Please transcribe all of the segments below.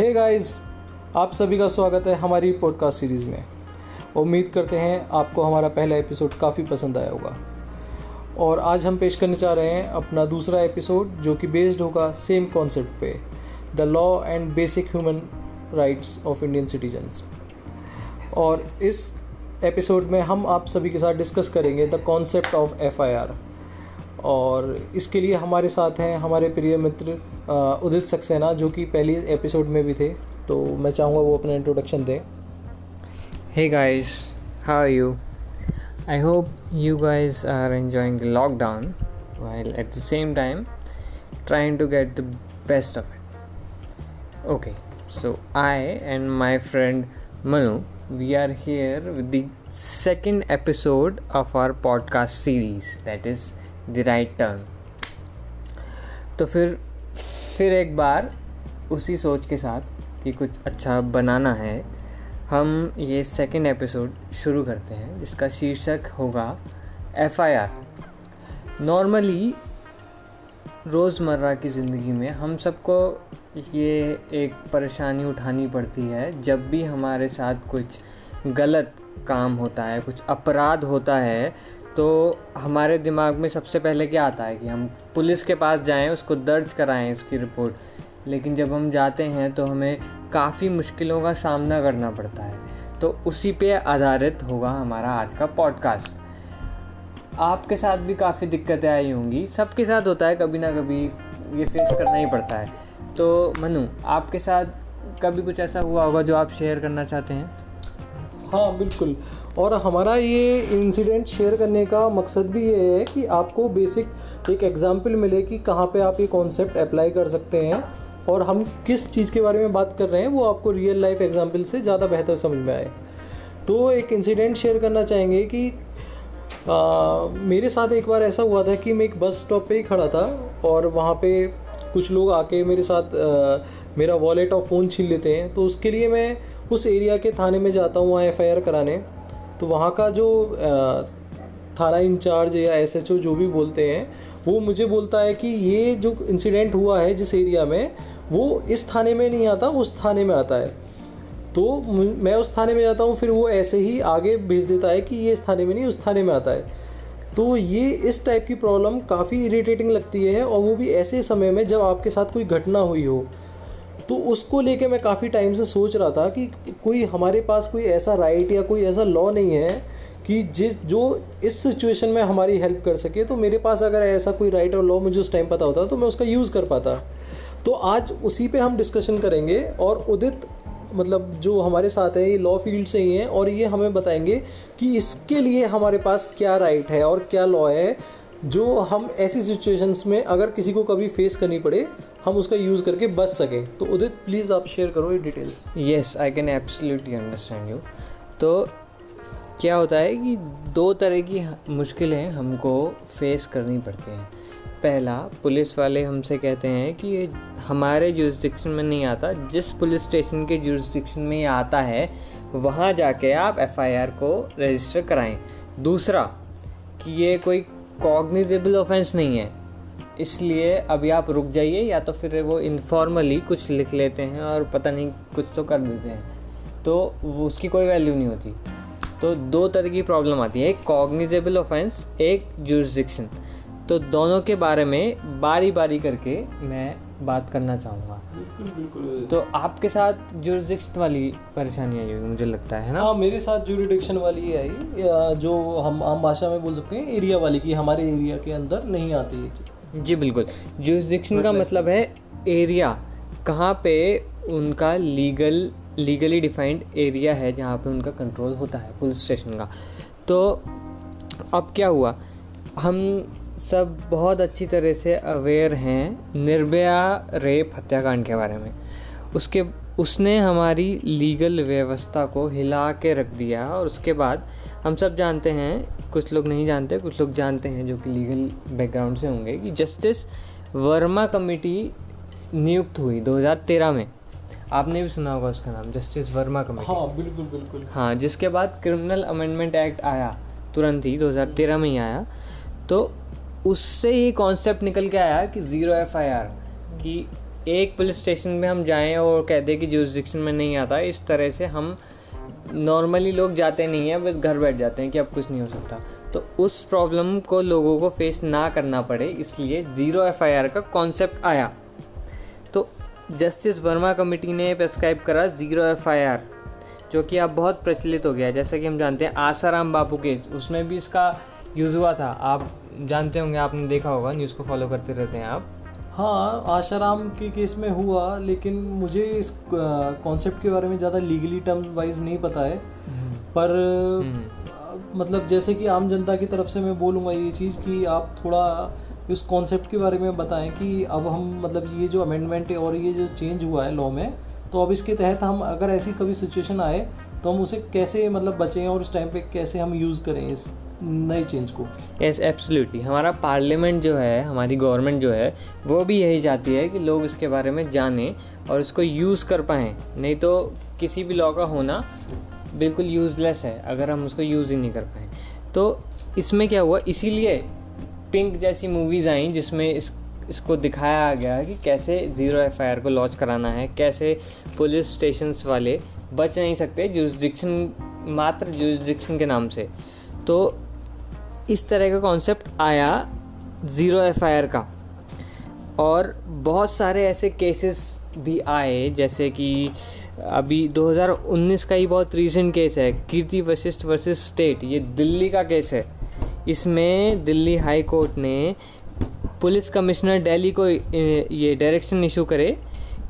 हे hey guys आप सभी का स्वागत है हमारी पॉडकास्ट सीरीज़ में। उम्मीद करते हैं आपको हमारा पहला एपिसोड काफ़ी पसंद आया होगा। और आज हम पेश करने चाह रहे हैं अपना दूसरा एपिसोड जो कि बेस्ड होगा सेम कॉन्सेप्ट पे the law and basic human rights of Indian citizens और इस एपिसोड में हम आप सभी के साथ डिस्कस करेंगे द कॉन्सेप्ट ऑफ़ एफआईआर और इसके लिए हमारे साथ हैं हमारे प्रिय मित्र उदित सक्सेना, जो कि पहली एपिसोड में भी थे। तो मैं चाहूँगा वो अपना इंट्रोडक्शन दें। Hey guys how are you I hope you guys are enjoying lockdown while at the same time trying to get the best of it okay so I and my friend Manu we are here with the second episode of our podcast series that is The right Turn. तो फिर फिर एक बार उसी सोच के साथ कि कुछ अच्छा बनाना है, हम ये सेकेंड एपिसोड शुरू करते हैं, जिसका शीर्षक होगा एफ़ आई आर नॉर्मली रोज़मर्रा की ज़िंदगी में हम सबको ये एक परेशानी उठानी पड़ती है, जब भी हमारे साथ कुछ गलत काम होता है, कुछ अपराध होता है तो हमारे दिमाग में सबसे पहले क्या आता है कि हम पुलिस के पास जाएँ, उसको दर्ज कराएँ, उसकी रिपोर्ट। लेकिन जब हम जाते हैं तो हमें काफ़ी मुश्किलों का सामना करना पड़ता है। तो उसी पे आधारित होगा हमारा आज का पॉडकास्ट आपके साथ भी काफ़ी दिक्कतें आई होंगी। सबके साथ होता है, कभी ना कभी ये फेस करना ही पड़ता है। तो मनु, आपके साथ कभी कुछ ऐसा हुआ होगा जो आप शेयर करना चाहते हैं? हाँ बिल्कुल। और हमारा ये इंसिडेंट शेयर करने का मकसद भी ये है कि आपको बेसिक एक एग्ज़ाम्पल मिले कि कहाँ पे आप ये कॉन्सेप्ट अप्लाई कर सकते हैं और हम किस चीज़ के बारे में बात कर रहे हैं वो आपको रियल लाइफ एग्ज़ाम्पल से ज़्यादा बेहतर समझ में आए। तो एक इंसिडेंट शेयर करना चाहेंगे कि आ, मेरे साथ एक बार ऐसा हुआ था कि मैं एक बस स्टॉप पे ही खड़ा था और वहाँ पे कुछ लोग आके मेरे साथ आ, मेरा वॉलेट और फ़ोन छीन लेते हैं। तो उसके लिए मैं उस एरिया के थाने में जाता हूँ वहाँ एफ़ कराने। तो वहाँ का जो थाना इंचार्ज या एसएचओ जो भी बोलते हैं, वो मुझे बोलता है कि ये जो इंसिडेंट हुआ है जिस एरिया में, वो इस थाने में नहीं आता, उस थाने में आता है। तो मैं उस थाने में जाता हूँ, फिर वो ऐसे ही आगे भेज देता है कि ये इस थाने में नहीं, उस थाने में आता है। तो ये इस टाइप की प्रॉब्लम काफ़ी इरिटेटिंग लगती है और वो भी ऐसे समय में जब आपके साथ कोई घटना हुई हो तो उसको लेके मैं काफ़ी टाइम से सोच रहा था कि कोई हमारे पास कोई ऐसा राइट या कोई ऐसा लॉ नहीं है कि जिस, जो इस सिचुएशन में हमारी हेल्प कर सके। तो मेरे पास अगर ऐसा कोई राइट और लॉ मुझे उस टाइम पता होता तो मैं उसका यूज़ कर पाता। तो आज उसी पे हम डिस्कशन करेंगे और उदित मतलब जो हमारे साथ है, ये लॉ फ़ील्ड से ही हैं और ये हमें बताएँगे कि इसके लिए हमारे पास क्या राइट है और क्या लॉ है। जो हम ऐसी सिचुएशंस में अगर किसी को कभी फेस करनी पड़े, हम उसका यूज़ करके बच सकें। तो उदित प्लीज़ आप शेयर करो ये details yes I can absolutely understand you तो क्या होता है कि दो तरह की मुश्किलें हमको फेस करनी पड़ती हैं। पहला, पुलिस वाले हमसे कहते हैं कि ये हमारे जुरिस्डिक्शन में नहीं आता। जिस पुलिस स्टेशन के जुरिस्डिक्शन में ये आता है, वहाँ जाके आप एफआईआर को रजिस्टर कराएँ। दूसरा, कि ये कोई कॉग्निजेबल ऑफेंस नहीं है। इसलिए अभी आप रुक जाइए, या तो फिर वो इनफॉर्मली कुछ लिख लेते हैं और पता नहीं कुछ तो कर देते हैं। तो उसकी कोई वैल्यू नहीं होती। तो दो तरह की प्रॉब्लम आती है। एक कॉग्निजेबल ऑफेंस एक जुरिस्डिक्शन तो दोनों के बारे में बारी बारी करके मैं बात करना चाहूँगा। बिल्कुल बिल्कुल। तो आपके साथ जुरिस्डिक्शन वाली परेशानी आई होगी मुझे लगता है ना? हाँ मेरे साथ जुरिडिक्शन वाली ये आई जो हम आम भाषा में बोल सकते हैं एरिया वाली की हमारे एरिया के अंदर नहीं आती ये जी बिल्कुल। जुरिस्डिक्शन का मतलब है एरिया कहाँ पे उनका लीगल लीगली डिफाइंड एरिया है जहाँ पे उनका कंट्रोल होता है पुलिस स्टेशन का। तो अब क्या हुआ? हम सब बहुत अच्छी तरह से अवेयर हैं निर्भया रेप हत्याकांड के बारे में। उसके उसने हमारी लीगल व्यवस्था को हिला के रख दिया और उसके बाद हम सब जानते हैं कुछ लोग नहीं जानते कुछ लोग जानते हैं जो कि लीगल बैकग्राउंड से होंगे कि जस्टिस वर्मा कमेटी नियुक्त हुई 2013 में। आपने भी सुना होगा उसका नाम जस्टिस वर्मा कमेटी। हाँ बिल्कुल बिल्कुल। हाँ जिसके बाद क्रिमिनल अमेंडमेंट एक्ट आया तुरंत ही 2013 में ही आया। तो उससे ये कॉन्सेप्ट निकल के आया कि ज़ीरो एफ़ आई आर कि एक पुलिस स्टेशन में हम जाएँ और कह दें कि जुरिस्डिक्शन में नहीं आता, इस तरह से हम नॉर्मली लोग जाते नहीं हैं, बस घर बैठ जाते हैं कि अब कुछ नहीं हो सकता। तो उस प्रॉब्लम को लोगों को फेस ना करना पड़े, इसलिए ज़ीरो एफ़ आई आर का कॉन्सेप्ट आया। तो जस्टिस वर्मा कमेटी ने प्रेस्क्राइब करा ज़ीरो एफ़ आई आर जो कि अब बहुत प्रचलित हो गया जैसा कि हम जानते हैं, आसाराम बापू केस, उसमें भी इसका यूज़ हुआ था। आप जानते होंगे आपने देखा होगा न्यूज़ को फॉलो करते रहते हैं आप हाँ आशाराम के केस में हुआ लेकिन मुझे इस कॉन्सेप्ट के बारे में ज़्यादा लीगली टर्म्स वाइज नहीं पता है हम्म। पर हम्म। मतलब जैसे कि आम जनता की तरफ़ से मैं बोलूँगा ये चीज़ कि आप थोड़ा इस कॉन्सेप्ट के बारे में बताएँ कि अब हम मतलब ये जो अमेंडमेंट है और ये जो चेंज हुआ है लॉ में तो अब इसके तहत हम अगर ऐसी कभी सिचुएशन आए तो हम उसे कैसे मतलब बचें और उस टाइम पे कैसे हम यूज़ करें इस नए चेंज को। यस एब्सोल्युटली हमारा पार्लियामेंट जो है, हमारी गवर्नमेंट जो है, वो भी यही चाहती है कि लोग इसके बारे में जानें और इसको यूज़ कर पाएँ। नहीं तो किसी भी लॉ का होना बिल्कुल यूज़लेस है, अगर हम उसको यूज़ ही नहीं कर पाए। तो इसमें क्या हुआ? इसीलिए पिंक जैसी मूवीज़ आई जिसमें इस, इसको दिखाया गया कि कैसे ज़ीरो एफआईआर को लॉन्च कराना है, कैसे पुलिस स्टेशन वाले बच नहीं सकते जुरिस्डिक्शन मात्र जुरिस्डिक्शन के नाम से। तो इस तरह का कॉन्सेप्ट आया ज़ीरो एफआईआर का। और बहुत सारे ऐसे केसेस भी आए, जैसे कि अभी 2019 का ही बहुत रीसेंट केस है, कीर्ति वशिष्ठ वर्सेस स्टेट ये दिल्ली का केस है। इसमें दिल्ली हाई कोर्ट ने पुलिस कमिश्नर दिल्ली को ये डायरेक्शन इशू करे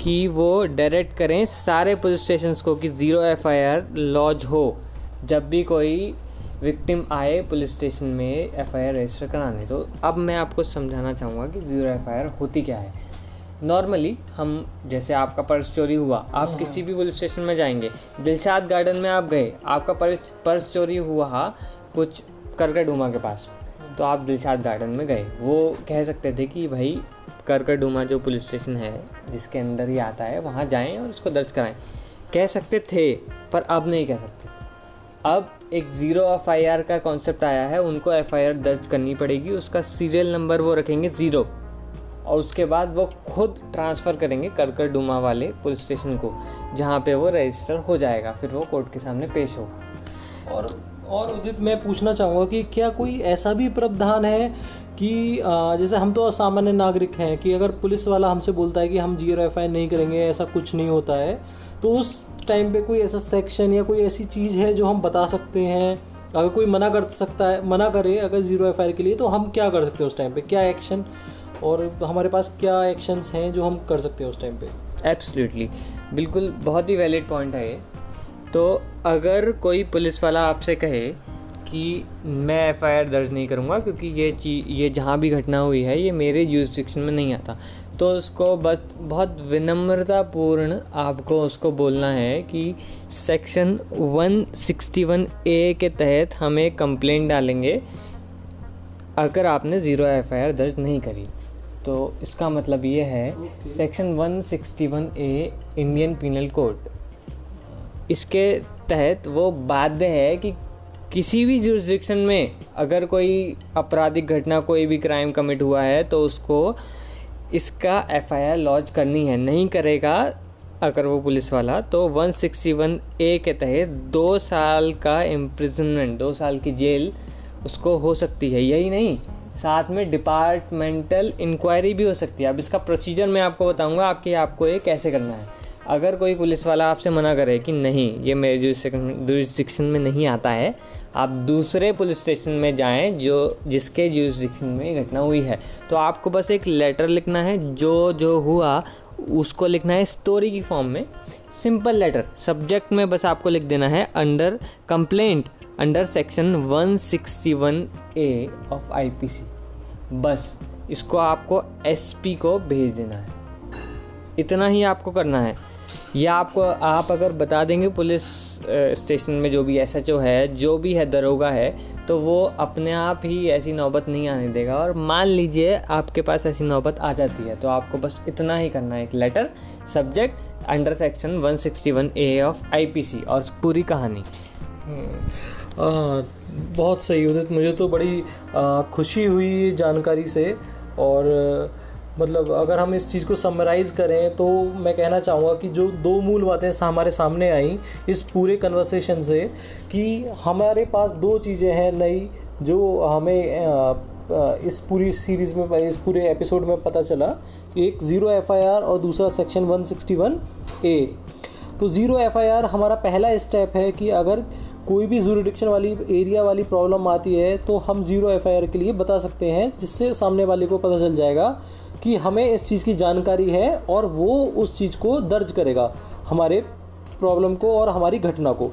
कि वो डायरेक्ट करें सारे पुलिस स्टेशन को कि zero F I R lodge हो, जब भी कोई विक्टिम आए पुलिस स्टेशन में एफ़ आई आर रजिस्टर कराने। तो अब मैं आपको समझाना चाहूँगा कि ज़ीरो एफ़ आई आर होती क्या है। नॉर्मली हम जैसे आपका पर्स चोरी हुआ आप हम्म। किसी भी पुलिस स्टेशन में जाएँगे दिलशाद गार्डन में आप गए आपका पर्स पर्स चोरी हुआ कुछ करके डूमा के पास तो आप दिलशाद गार्डन में गए। वो कह सकते थे कि भाई करकरडूमा जो पुलिस स्टेशन है जिसके अंदर ही आता है वहाँ जाएँ और उसको दर्ज कराएँ। कह सकते थे पर अब नहीं कह सकते। अब एक ज़ीरो एफ़ आई आर का कॉन्सेप्ट आया है, उनको एफ़ आई आर दर्ज करनी पड़ेगी, उसका सीरियल नंबर वो रखेंगे ज़ीरो और उसके बाद वो खुद ट्रांसफ़र करेंगे करकर डुमा वाले पुलिस स्टेशन को, जहाँ पे वो रजिस्टर हो जाएगा, फिर वो कोर्ट के सामने पेश होगा। और और उदित, मैं पूछना चाहूँगा कि क्या कोई ऐसा भी प्रावधान है कि जैसे हम तो सामान्य नागरिक हैं कि अगर पुलिस वाला हमसे बोलता है कि हम ज़ीरो एफआईआर नहीं करेंगे, ऐसा कुछ नहीं होता है तो उस टाइम पे कोई ऐसा सेक्शन या कोई ऐसी चीज़ है जो हम बता सकते हैं? अगर कोई मना कर सकता है, मना करे अगर ज़ीरो एफआईआर के लिए तो हम क्या कर सकते हैं उस टाइम पे? क्या एक्शन और हमारे पास क्या एक्शंस हैं जो हम कर सकते हैं उस टाइम पे? एब्सोल्युटली बिल्कुल बहुत ही वैलिड पॉइंट है ये। तो अगर कोई पुलिस वाला आपसे कहे कि मैं एफआईआर दर्ज नहीं करूँगा, क्योंकि ये चीज़ ये जहाँ भी घटना हुई है, ये मेरे जुरिस्डिक्शन में नहीं आता। तो उसको बस बहुत विनम्रतापूर्ण आपको उसको बोलना है कि सेक्शन 161 ए के तहत हमें कंप्लेंट डालेंगे अगर आपने ज़ीरो एफआईआर दर्ज नहीं करी। तो इसका मतलब ये है section 161 A Indian penal code इसके तहत वो बाध्य है कि किसी भी जुरिस्डिक्शन में अगर कोई आपराधिक घटना कोई भी क्राइम कमिट हुआ है तो उसको इसका एफआईआर लॉन्च करनी है। नहीं करेगा अगर वो पुलिस वाला तो 161 ए के तहत दो साल का इम्प्रिजनमेंट दो साल की जेल उसको हो सकती है। यही नहीं, साथ में डिपार्टमेंटल इंक्वायरी भी हो सकती है। अब इसका प्रोसीजर मैं आपको बताऊँगा, आपके आपको ये कैसे करना है। अगर कोई पुलिस वाला आपसे मना करे कि नहीं, ये मेरे जुरिस्डिक्शन में नहीं आता है, आप दूसरे पुलिस स्टेशन में जाएँ जो, जिसके जुरिस्डिक्शन में घटना हुई है। तो आपको बस एक लेटर लिखना है, जो जो हुआ, उसको लिखना है स्टोरी की फॉर्म में। सिंपल लेटर सब्जेक्ट में बस आपको लिख देना है under complaint under section 161 A of IPC बस, इसको आपको एसपी को भेज देना है। इतना ही आपको करना है। या आपको आप अगर बता देंगे पुलिस स्टेशन में जो भी एस एच ओ है जो भी है दरोगा है तो वो अपने आप ही ऐसी नौबत नहीं आने देगा। और मान लीजिए आपके पास ऐसी नौबत आ जाती है तो आपको बस इतना ही करना है एक letter subject under section 161 A of IPC और पूरी कहानी। आ, हम्म, बहुत सही उदित। मुझे तो बड़ी आ, खुशी हुई जानकारी से और मतलब अगर हम इस चीज़ को समराइज करें तो मैं कहना चाहूँगा कि जो दो मूल बातें हमारे सामने आई इस पूरे कन्वर्सेशन से कि हमारे पास दो चीज़ें हैं नई जो हमें इस पूरी सीरीज़ में, इस पूरे एपिसोड में पता चला। एक ज़ीरो एफआईआर और दूसरा सेक्शन 161 ए तो ज़ीरो एफआईआर हमारा पहला स्टेप है कि अगर कोई भी जूरिडिक्शन वाली एरिया वाली प्रॉब्लम आती है तो हम ज़ीरो एफआईआर के लिए बता सकते हैं, जिससे सामने वाले को पता चल जाएगा। कि हमें इस चीज़ की जानकारी है और वो उस चीज़ को दर्ज करेगा हमारे प्रॉब्लम को और हमारी घटना को।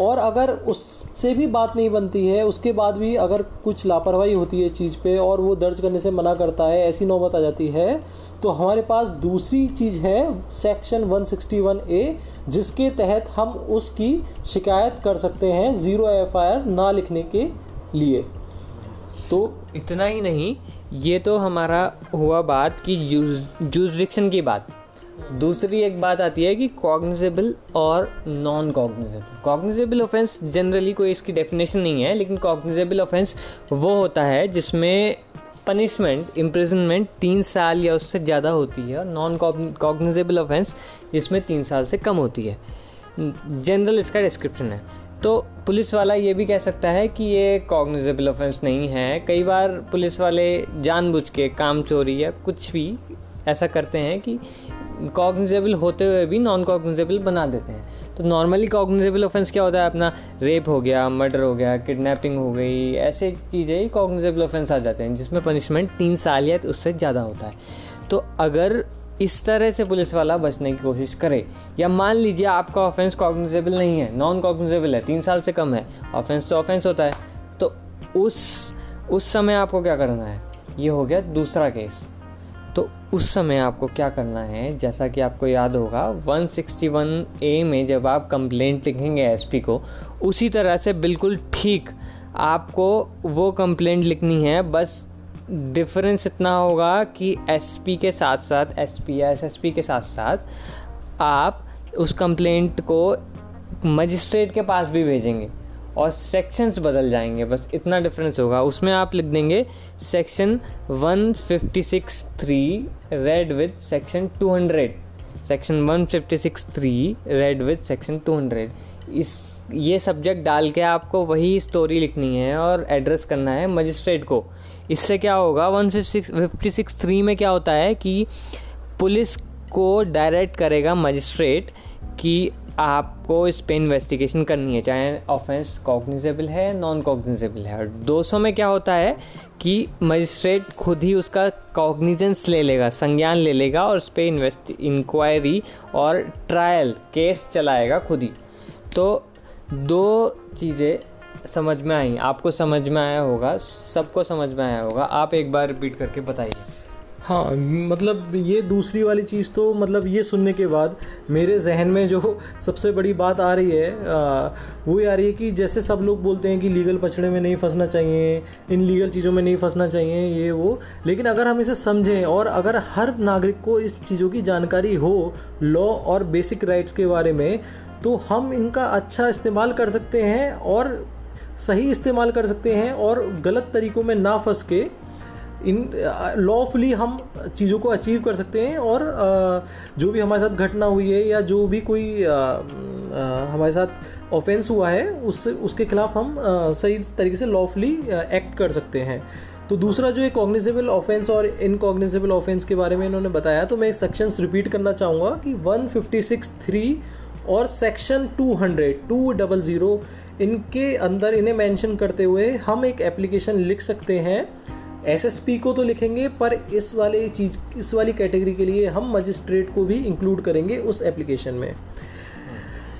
और अगर उससे भी बात नहीं बनती है, उसके बाद भी अगर कुछ लापरवाही होती है चीज़ पे और वो दर्ज करने से मना करता है, ऐसी नौबत आ जाती है तो हमारे पास दूसरी चीज़ है सेक्शन 161 ए, जिसके तहत हम उसकी शिकायत कर सकते हैं ज़ीरो एफआईआर ना लिखने के लिए। तो इतना ही नहीं ये तो हमारा हुआ बात की जूरिडिक्शन की बात। दूसरी एक बात आती है कि कॉग्निजेबल और non cognizable cognizable offence generally कोई इसकी डेफिनेशन नहीं है, लेकिन कॉग्निजेबल ऑफेंस वो होता है जिसमें पनिशमेंट इम्प्रिजनमेंट तीन साल या उससे ज़्यादा होती है और नॉन कॉग्निजेबल ऑफेंस जिसमें तीन साल से कम होती है। जनरल इसका डिस्क्रिप्शन है। तो पुलिस वाला ये भी कह सकता है कि ये कॉग्निजेबल ऑफेंस नहीं है। कई बार पुलिस वाले जानबूझ के काम चोरी या कुछ भी ऐसा करते हैं कि कॉग्निजेबल होते हुए भी नॉन कॉग्निजेबल बना देते हैं। तो नॉर्मली कॉग्निजेबल ऑफेंस क्या होता है? अपना रेप हो गया मर्डर हो गया किडनैपिंग हो गई, ऐसे चीज़ें ही कॉग्निजेबल ऑफेंस आ जाते हैं, जिसमें पनिशमेंट तीन साल या उससे ज़्यादा होता है। तो अगर इस तरह से पुलिस वाला बचने की कोशिश करे। या मान लीजिए आपका ऑफेंस कॉग्निजेबल नहीं है नॉन कॉग्निजेबल है, तीन साल से कम है ऑफेंस तो ऑफेंस होता है तो उस उस समय आपको क्या करना है? ये हो गया दूसरा केस तो उस समय आपको क्या करना है? जैसा कि आपको याद होगा 161 ए में जब आप कंप्लेंट लिखेंगे एसपी को, उसी तरह से बिल्कुल ठीक आपको वो कंप्लेंट लिखनी है, बस डिफरेंस इतना होगा कि एसपी के साथ साथ एसपी या एसएसपी के साथ साथ आप उस कंप्लेंट को मजिस्ट्रेट के पास भी भेजेंगे और सेक्शंस बदल जाएँगे। बस इतना डिफरेंस होगा। उसमें आप लिख देंगे section 156 three read with section 200 section 156 three read with section 200 इस ये सब्जेक्ट डाल के आपको वही स्टोरी लिखनी है और एड्रेस करना है मजिस्ट्रेट को। इससे क्या होगा वन फिफ्टी सिक्स थ्री में क्या होता है कि पुलिस को डायरेक्ट करेगा मजिस्ट्रेट कि आपको इस पर इन्वेस्टिगेशन करनी है, चाहे ऑफेंस कॉग्निजेबल है नॉन कॉग्निजेबल है। और 200 में क्या होता है कि मजिस्ट्रेट खुद ही उसका कॉग्निजेंस ले लेगा, संज्ञान ले लेगा और उस पर इन्वेस्ट इंक्वायरी और ट्रायल केस चलाएगा खुद ही। तो दो चीज़ें समझ में आई आपको समझ में आया होगा सबको समझ में आया होगा आप एक बार रिपीट करके बताइए। हाँ मतलब ये दूसरी वाली चीज़ तो मतलब ये सुनने के बाद मेरे जहन में जो सबसे बड़ी बात आ रही है आ, वो ये आ रही है कि जैसे सब लोग बोलते हैं कि लीगल पछड़े में नहीं फंसना चाहिए इन लीगल चीज़ों में नहीं फंसना चाहिए ये वो लेकिन अगर हम इसे समझें और अगर हर नागरिक को इस चीज़ों की जानकारी हो लॉ और बेसिक राइट्स के बारे में तो हम इनका अच्छा इस्तेमाल कर सकते हैं और सही इस्तेमाल कर सकते हैं और गलत तरीक़ों में ना फंस के इन लॉफुली हम चीज़ों को अचीव कर सकते हैं और जो भी हमारे साथ घटना हुई है या जो भी कोई हमारे साथ ऑफेंस हुआ है उससे उसके खिलाफ हम सही तरीके से लॉफुली एक्ट कर सकते हैं। तो दूसरा जो एक कॉग्निजेबल ऑफेंस और इनकॉग्निजेबल ऑफेंस के बारे में इन्होंने बताया तो मैं सेक्शंस रिपीट करना चाहूँगा कि वन फिफ्टी सिक्स थ्री और section two hundred two double zero इनके अंदर इन्हें मेंशन करते हुए हम एक एप्लीकेशन लिख सकते हैं। एसएसपी को तो लिखेंगे पर इस वाले चीज़ इस वाली कैटेगरी के लिए हम मजिस्ट्रेट को भी इंक्लूड करेंगे उस एप्लीकेशन में।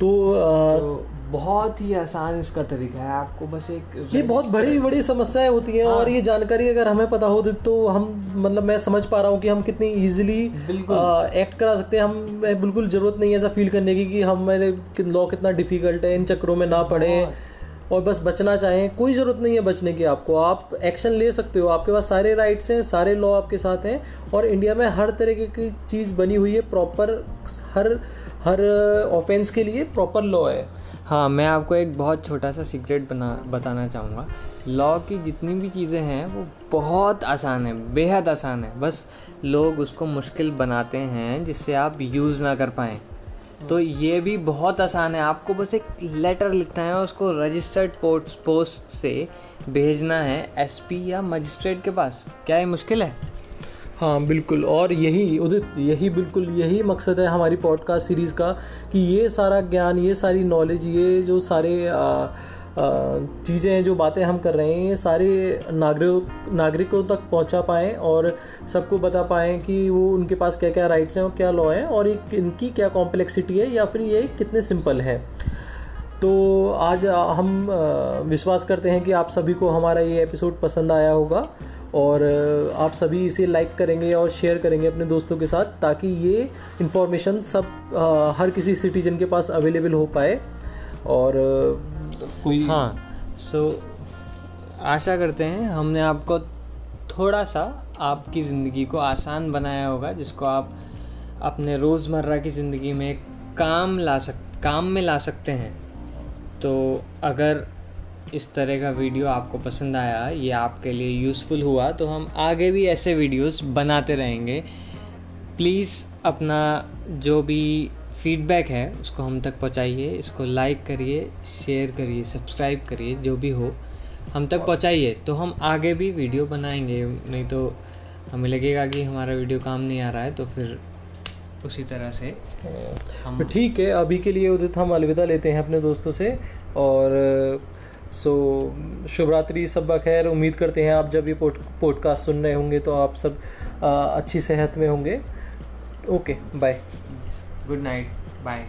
तो, आ, तो बहुत ही आसान इसका तरीका है। आपको बस एक ये बहुत बड़ी बड़ी समस्याएँ होती हैं हाँ। और ये जानकारी अगर हमें पता हो तो हम मतलब मैं समझ पा रहा हूँ कि हम कितनी इजीली एक्ट करा सकते हैं। हम बिल्कुल ज़रूरत नहीं है ऐसा फील करने की कि हमारे लॉ कितना डिफ़िकल्ट है इन चक्रों में ना पड़े। और बस बचना चाहें। कोई ज़रूरत नहीं है बचने की आपको। आप एक्शन ले सकते हो। आपके पास सारे राइट्स हैं सारे लॉ आपके साथ हैं और इंडिया में हर तरीके की चीज़ बनी हुई है। प्रॉपर हर हर ऑफेंस के लिए प्रॉपर लॉ है। हाँ मैं आपको एक बहुत छोटा सा सीक्रेट बना, बताना चाहूँगा। लॉ की जितनी भी चीज़ें हैं, वो बहुत आसान है, बेहद आसान है। बस लोग उसको मुश्किल बनाते हैं जिससे आप यूज़ ना कर पाएँ। तो ये भी बहुत आसान है। आपको बस एक लेटर लिखना है उसको रजिस्टर्ड पोस्ट पोस्ट से भेजना है एसपी या मजिस्ट्रेट के पास। क्या ये मुश्किल है? हाँ बिल्कुल। और यही, उदित, यही बिल्कुल यही मकसद है हमारी पॉडकास्ट सीरीज़ का, कि ये सारा ज्ञान, ये सारी नॉलेज ये जो सारे चीज़ें हैं, जो बातें हम कर रहे हैं, ये सारे नागरिक, नागरिकों तक पहुँचा पाएँ और सबको बता पाएँ कि वो उनके पास क्या क्या राइट्स हैं और क्या लॉ हैं और एक इनकी क्या कॉम्प्लेक्सिटी है या फिर ये कितने सिंपल है। तो आज हम विश्वास करते हैं कि आप सभी को हमारा ये एपिसोड पसंद आया होगा। और आप सभी इसे लाइक करेंगे और शेयर करेंगे अपने दोस्तों के साथ ताकि ये इन्फॉर्मेशन सब हर किसी सिटीजन के पास अवेलेबल हो पाए। और कोई हाँ सो so, आशा करते हैं हमने आपको थोड़ा सा आपकी ज़िंदगी को आसान बनाया होगा जिसको आप अपने रोज़मर्रा की ज़िंदगी में काम ला सक काम में ला सकते हैं। तो अगर इस तरह का वीडियो आपको पसंद आया ये आपके लिए यूज़फुल हुआ तो हम आगे भी ऐसे वीडियोस बनाते रहेंगे। प्लीज़ अपना जो भी फीडबैक है उसको हम तक पहुंचाइए इसको लाइक करिए शेयर करिए सब्सक्राइब करिए जो भी हो हम तक पहुंचाइए। तो हम आगे भी वीडियो बनाएँगे नहीं तो हमें लगेगा कि हमारा वीडियो काम नहीं आ रहा है तो फिर उसी तरह से हम ठीक है अभी के लिए उदित हम अलविदा लेते हैं अपने दोस्तों से और सो so, शुभरात्रि सब खैर। उम्मीद करते हैं आप जब ये पोड पॉडकास्ट सुन रहे होंगे तो आप सब आ, अच्छी सेहत में होंगे। Okay bye good night bye